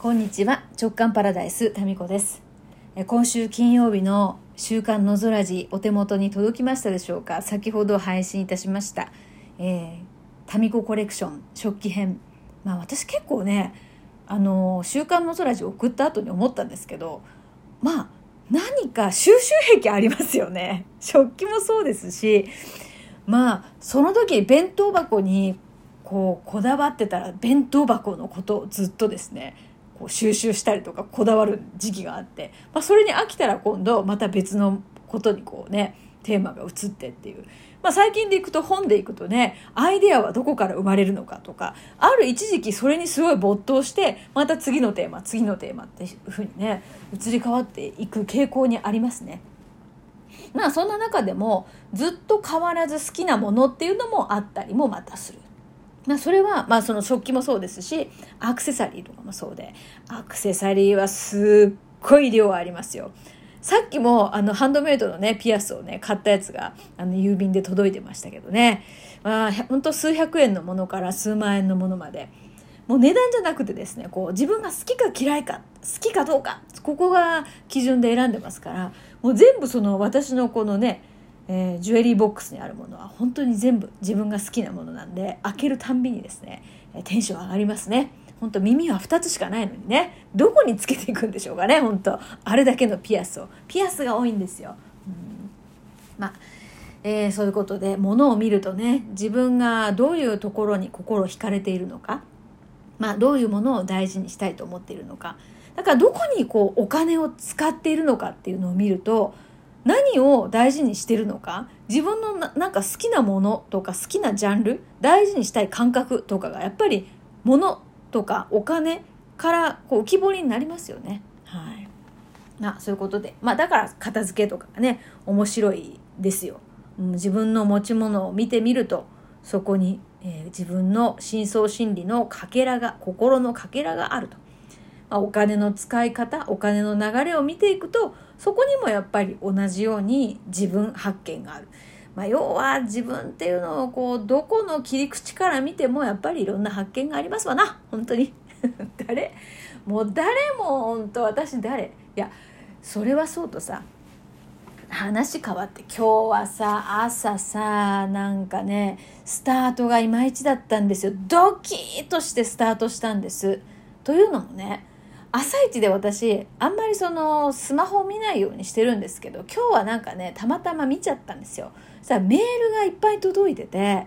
こんにちは。直感パラダイスタミコです。今週金曜日の週刊のぞらじお手元に届きましたでしょうか？先ほど配信いたしました、えー、タミココレクション食器編。まあ私結構ねあの週刊のぞらじ送った後に思ったんですけどまあ何か収集癖ありますよね。食器もそうですしまあその時弁当箱にこうこだわってたら弁当箱のことをずっとですね。こう収集したりとかこだわる時期があって、まあ、それに飽きたら今度また別のことにこうねテーマが移ってっていう、まあ、最近でいくと本でいくとねアイデアはどこから生まれるのかとかある一時期それにすごい没頭してまた次のテーマ次のテーマっていうふうにね移り変わっていく傾向にありますね。まあそんな中でもずっと変わらず好きなものっていうのもあったりもまたする。まあ、それは、まあ、その食器もそうですしアクセサリーとかもそうでアクセサリーはすっごい量ありますよ。さっきもあのハンドメイドのねピアスをね買ったやつがあの郵便で届いてましたけどねまあほんと数百円のものから数万円のものまでもう値段じゃなくてですねこう自分が好きか嫌いか好きかどうかここが基準で選んでますからもう全部その私のこのねえー、ジュエリーボックスにあるものは本当に全部自分が好きなものなんで開けるたんびにですねえテンション上がりますね。本当耳は2つしかないのにね。どこにつけていくんでしょうかね本当。あれだけのピアスを。ピアスが多いんですよ、うん、まあえー、そういうことで物を見るとね自分がどういうところに心惹かれているのか、まあ、どういうものを大事にしたいと思っているのか。だからどこにこうお金を使っているのかっていうのを見ると何を大事にしてるのか自分のなんか好きなものとか好きなジャンル大事にしたい感覚とかがやっぱり物とかお金からこう浮き彫りになりますよね。はいまあ、そういうことで、まあ、だから片付けとかがね面白いですよ。うん、自分の持ち物を見てみるとそこに、えー、自分の深層心理のかけらが心のかけらがあると。まあ、お金の使い方お金の流れを見ていくとそこにもやっぱり同じように自分発見がある。まあ、要は自分っていうのをこうどこの切り口から見てもやっぱりいろんな発見がありますわな。本当に。誰？もう誰も本当私誰？いやそれはそうとさ話変わって今日はさ朝さなんかねスタートがいまいちだったんですよ。ドキッとしてスタートしたんです。というのもね朝一で私あんまりそのスマホを見ないようにしてるんですけど今日はなんかねたまたま見ちゃったんですよ。さメールがいっぱい届いてて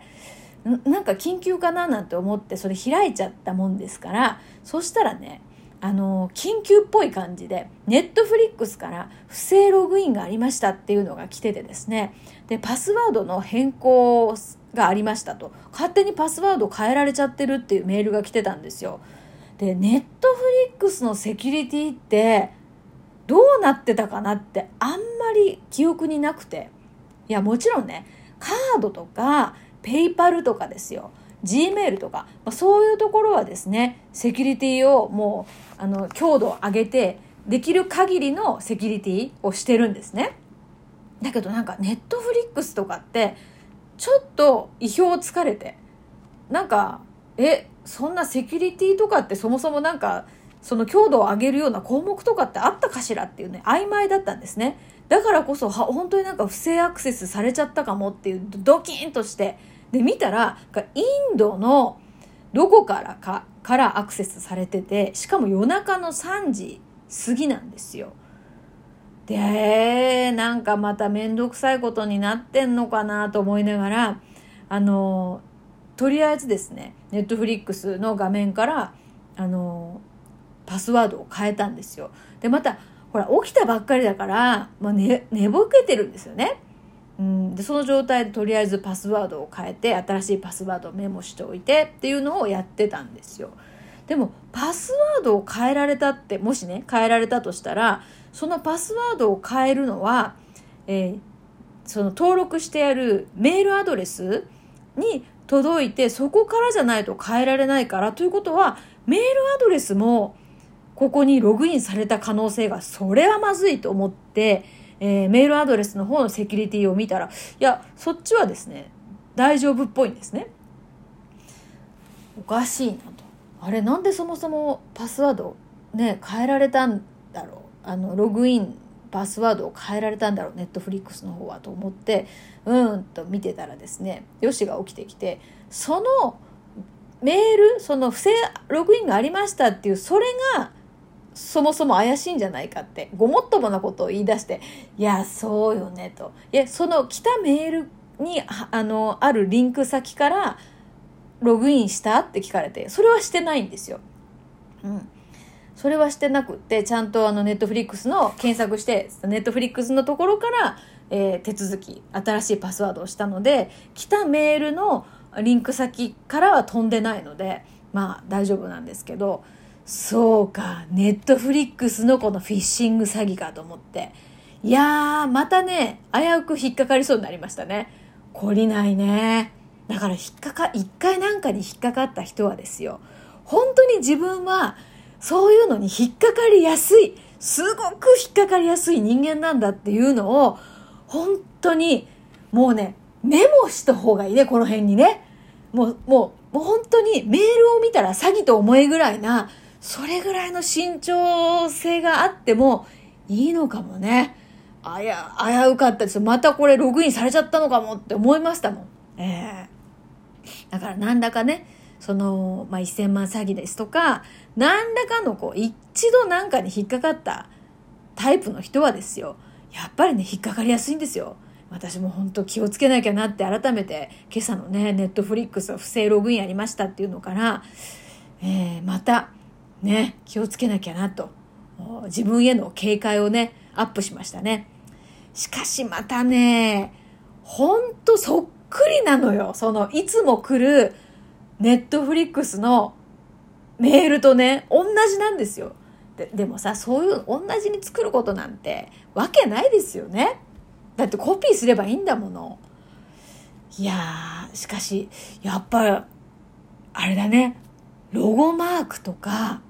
なんか緊急かななんて思ってそれ開いちゃったもんですからそしたらねあの緊急っぽい感じでネットフリックスから不正ログインがありましたっていうのが来ててですね。でパスワードの変更がありましたと。勝手にパスワード変えられちゃってるっていうメールが来てたんですよ。でネットフリックスのセキュリティってどうなってたかなってあんまり記憶になくて。いやもちろんねカードとかペイパルとかですよ。G メールとか、まあ、そういうところはですねセキュリティをもうあの強度を上げてできる限りのセキュリティをしてるんですね。だけどなんかネットフリックスとかってちょっと意表をつかれてなんかえそんなセキュリティとかってそもそもなんかその強度を上げるような項目とかってあったかしらっていうね曖昧だったんですね。だからこそは本当になんか不正アクセスされちゃったかもっていうドキンとしてで見たらインドのどこからかからアクセスされててしかも夜中の3時過ぎなんですよ。でなんかまた面倒くさいことになってんのかなと思いながらあのとりあえずですねネットフリックスの画面からあのパスワードを変えたんですよ。でまたほら起きたばっかりだから、まあ寝、寝ぼけてるんですよね。うん、でその状態でとりあえずパスワードを変えて新しいパスワードをメモしておいてっていうのをやってたんですよ。でもパスワードを変えられたってもしね変えられたとしたらそのパスワードを変えるのは、えー、その登録してあるメールアドレスに届いてそこからじゃないと変えられないからということはメールアドレスもここにログインされた可能性がそれはまずいと思って、えー、メールアドレスの方のセキュリティを見たらいやそっちはですね大丈夫っぽいんですね。おかしいなと。あれなんでそもそもパスワードね変えられたんだろうあのログインパスワードを変えられたんだろうネットフリックスの方はと思ってうんと見てたらですねよしが起きてきてそのメールその不正ログインがありましたっていうそれがそもそも怪しいんじゃないかってごもっともなことを言い出していやそうよねといやその来たメールにあのあるリンク先からログインしたって聞かれてそれはしてないんですよ。うんそれはしてなくってちゃんとあのネットフリックスの検索してネットフリックスのところから、えー、手続き新しいパスワードをしたので来たメールのリンク先からは飛んでないのでまあ大丈夫なんですけどそうかネットフリックスのこのフィッシング詐欺かと思って。いやーまたね危うく引っかかりそうになりましたね。懲りないね。だから引っかか一回なんかに引っかかった人はですよ。本当に自分はそういうのに引っかかりやすい、すごく引っかかりやすい人間なんだっていうのを、本当に、もうね、メモした方がいいね、この辺にね。もう、もう、もう本当にメールを見たら詐欺と思えぐらいな、それぐらいの慎重性があってもいいのかもね。あや、危うかったですまたこれログインされちゃったのかもって思いましたもん。ええー、だからなんだかね、その、まあ、1000万詐欺ですとか、何らかのこう、一度なんかに引っかかったタイプの人はですよ、やっぱりね、引っかかりやすいんですよ。私も本当気をつけなきゃなって改めて今朝のね、ネットフリックスは不正ログインありましたっていうのから、えー、またね、気をつけなきゃなと、自分への警戒をね、アップしましたね。しかしまたね、ほんとそっくりなのよ。その、いつも来るネットフリックスのメールとね、同じなんですよ。ででもさ、そういう同じに作ることなんてわけないですよね。だってコピーすればいいんだもの。いや、しかし、やっぱ、あれだね、ロゴマークとか、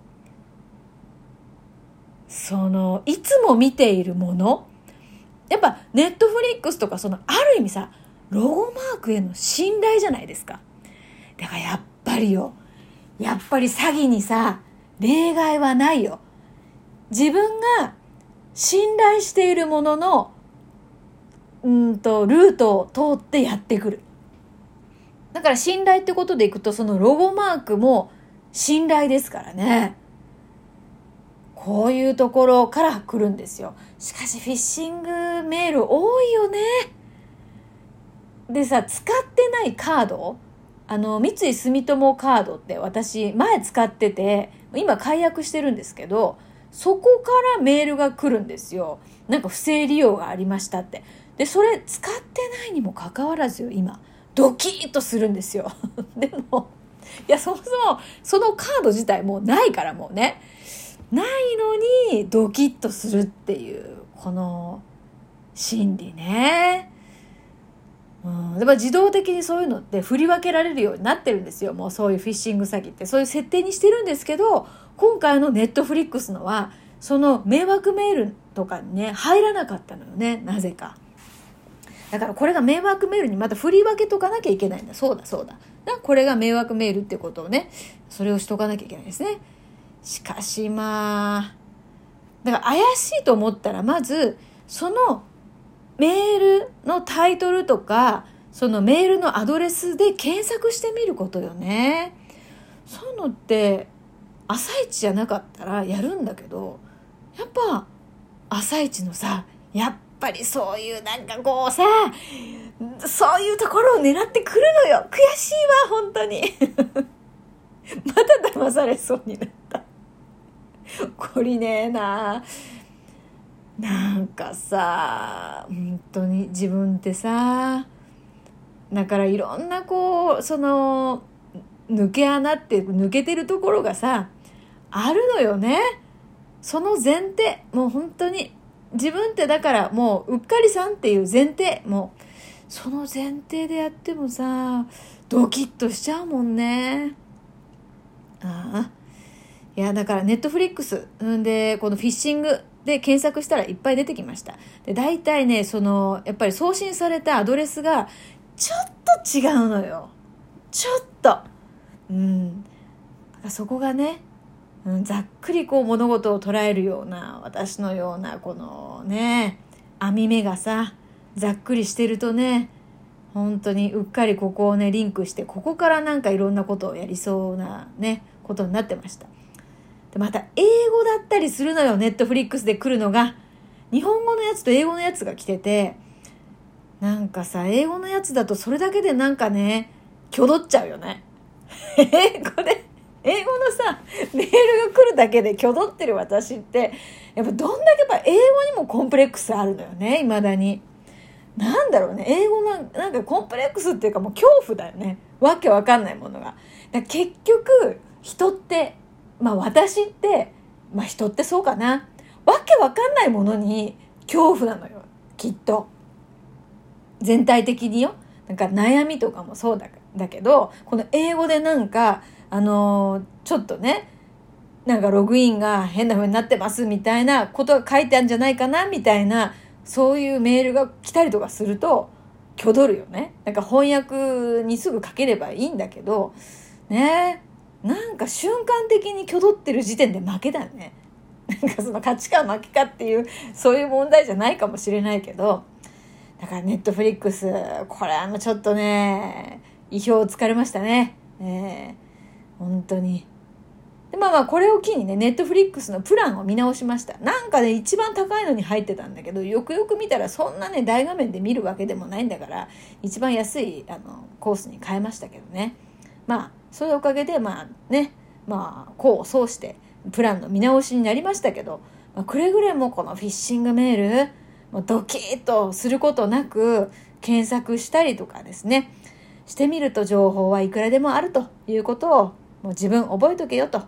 その、いつも見ているもの、やっぱネットフリックスとかその、ある意味さ、ロゴマークへの信頼じゃないですか。だからやっぱりよ、やっぱり詐欺にさ、例外はないよ。自分が信頼しているものの、うんと、ルートを通ってやってくる。だから信頼ってことでいくと、そのロゴマークも信頼ですからね。こういうところから来るんですよ。しかしフィッシングメール多いよね。でさ、使ってないカードあの三井住友カードって私前使ってて今解約してるんですけどそこからメールが来るんですよ。なんか不正利用がありましたって。でそれ使ってないにもかかわらずよ今。ドキッとするんですよ。でもいやそもそもそのカード自体もうないからもうね。ないのにドキッとするっていうこの心理ね。うん、でも自動的にそういうのって振り分けられるようになってるんですよ。もうそういうフィッシング詐欺って。そういう設定にしてるんですけど今回のネットフリックスのはその迷惑メールとかにね入らなかったのよね。なぜか。だからこれが迷惑メールにまた振り分けとかなきゃいけないんだ。そうだそうだ。だこれが迷惑メールってことをねそれをしとかなきゃいけないですね。しかしまあだから怪しいと思ったらまずそのメールのタイトルとかそのメールのアドレスで検索してみることよね。そういうのって朝一じゃなかったらやるんだけどやっぱ朝一のさやっぱりそういうなんかこうさそういうところを狙ってくるのよ。悔しいわ本当に。また騙されそうになった。こりねえな。あなんかさ本当に自分ってさだからいろんなこうその抜け穴って抜けてるところがさあるのよね。その前提もう本当に自分ってだからもううっかりさんっていう前提もうその前提でやってもさドキッとしちゃうもんね。ああ。いやだからネットフリックスんでこのフィッシングで検索したらいっぱい出てきました。で、大体ね、その、やっぱり送信されたアドレスが、ちょっと違うのよ。ちょっと。うん。そこがね、うん、ざっくりこう物事を捉えるような私のようなこのね網目がさざっくりしてるとね本当にうっかりここをねリンクしてここからなんかいろんなことをやりそうなねことになってましたでまた英語だったりするのよネットフリックスで来るのが日本語のやつと英語のやつが来ててなんかさ英語のやつだとそれだけでなんかね挙動っちゃうよね英語で英語のさメールが来るだけで挙動ってる私ってやっぱどんだけやっぱ英語にもコンプレックスあるのよねいまだに。なんだろうね英語のなんかコンプレックスっていうかもう恐怖だよねわけわかんないものが。結局人ってまあ私ってまあ人ってそうかな。わけわかんないものに恐怖なのよ。きっと。全体的によ。なんか悩みとかもそうだだけどこの英語でなんかあのー、ちょっとねなんかログインが変な風になってますみたいなことが書いてあるんじゃないかなみたいなそういうメールが来たりとかすると挙取るよね。なんか翻訳にすぐ書ければいいんだけどね。なんか瞬間的に挙取ってる時点で負けだよね。なんかその価値観負けかっていうそういう問題じゃないかもしれないけどだからネットフリックスこれはもうちょっとね意表をつかれましたね。えー、本当に。でまあまあこれを機にねネットフリックスのプランを見直しました。なんかね一番高いのに入ってたんだけどよくよく見たらそんなね大画面で見るわけでもないんだから一番安いあのコースに変えましたけどね。まあそういうおかげでまあねまあ功を奏してプランの見直しになりましたけど、まあ、くれぐれもこのフィッシングメールもうドキッとすることなく検索したりとかですねしてみると情報はいくらでもあるということをもう自分覚えとけよと。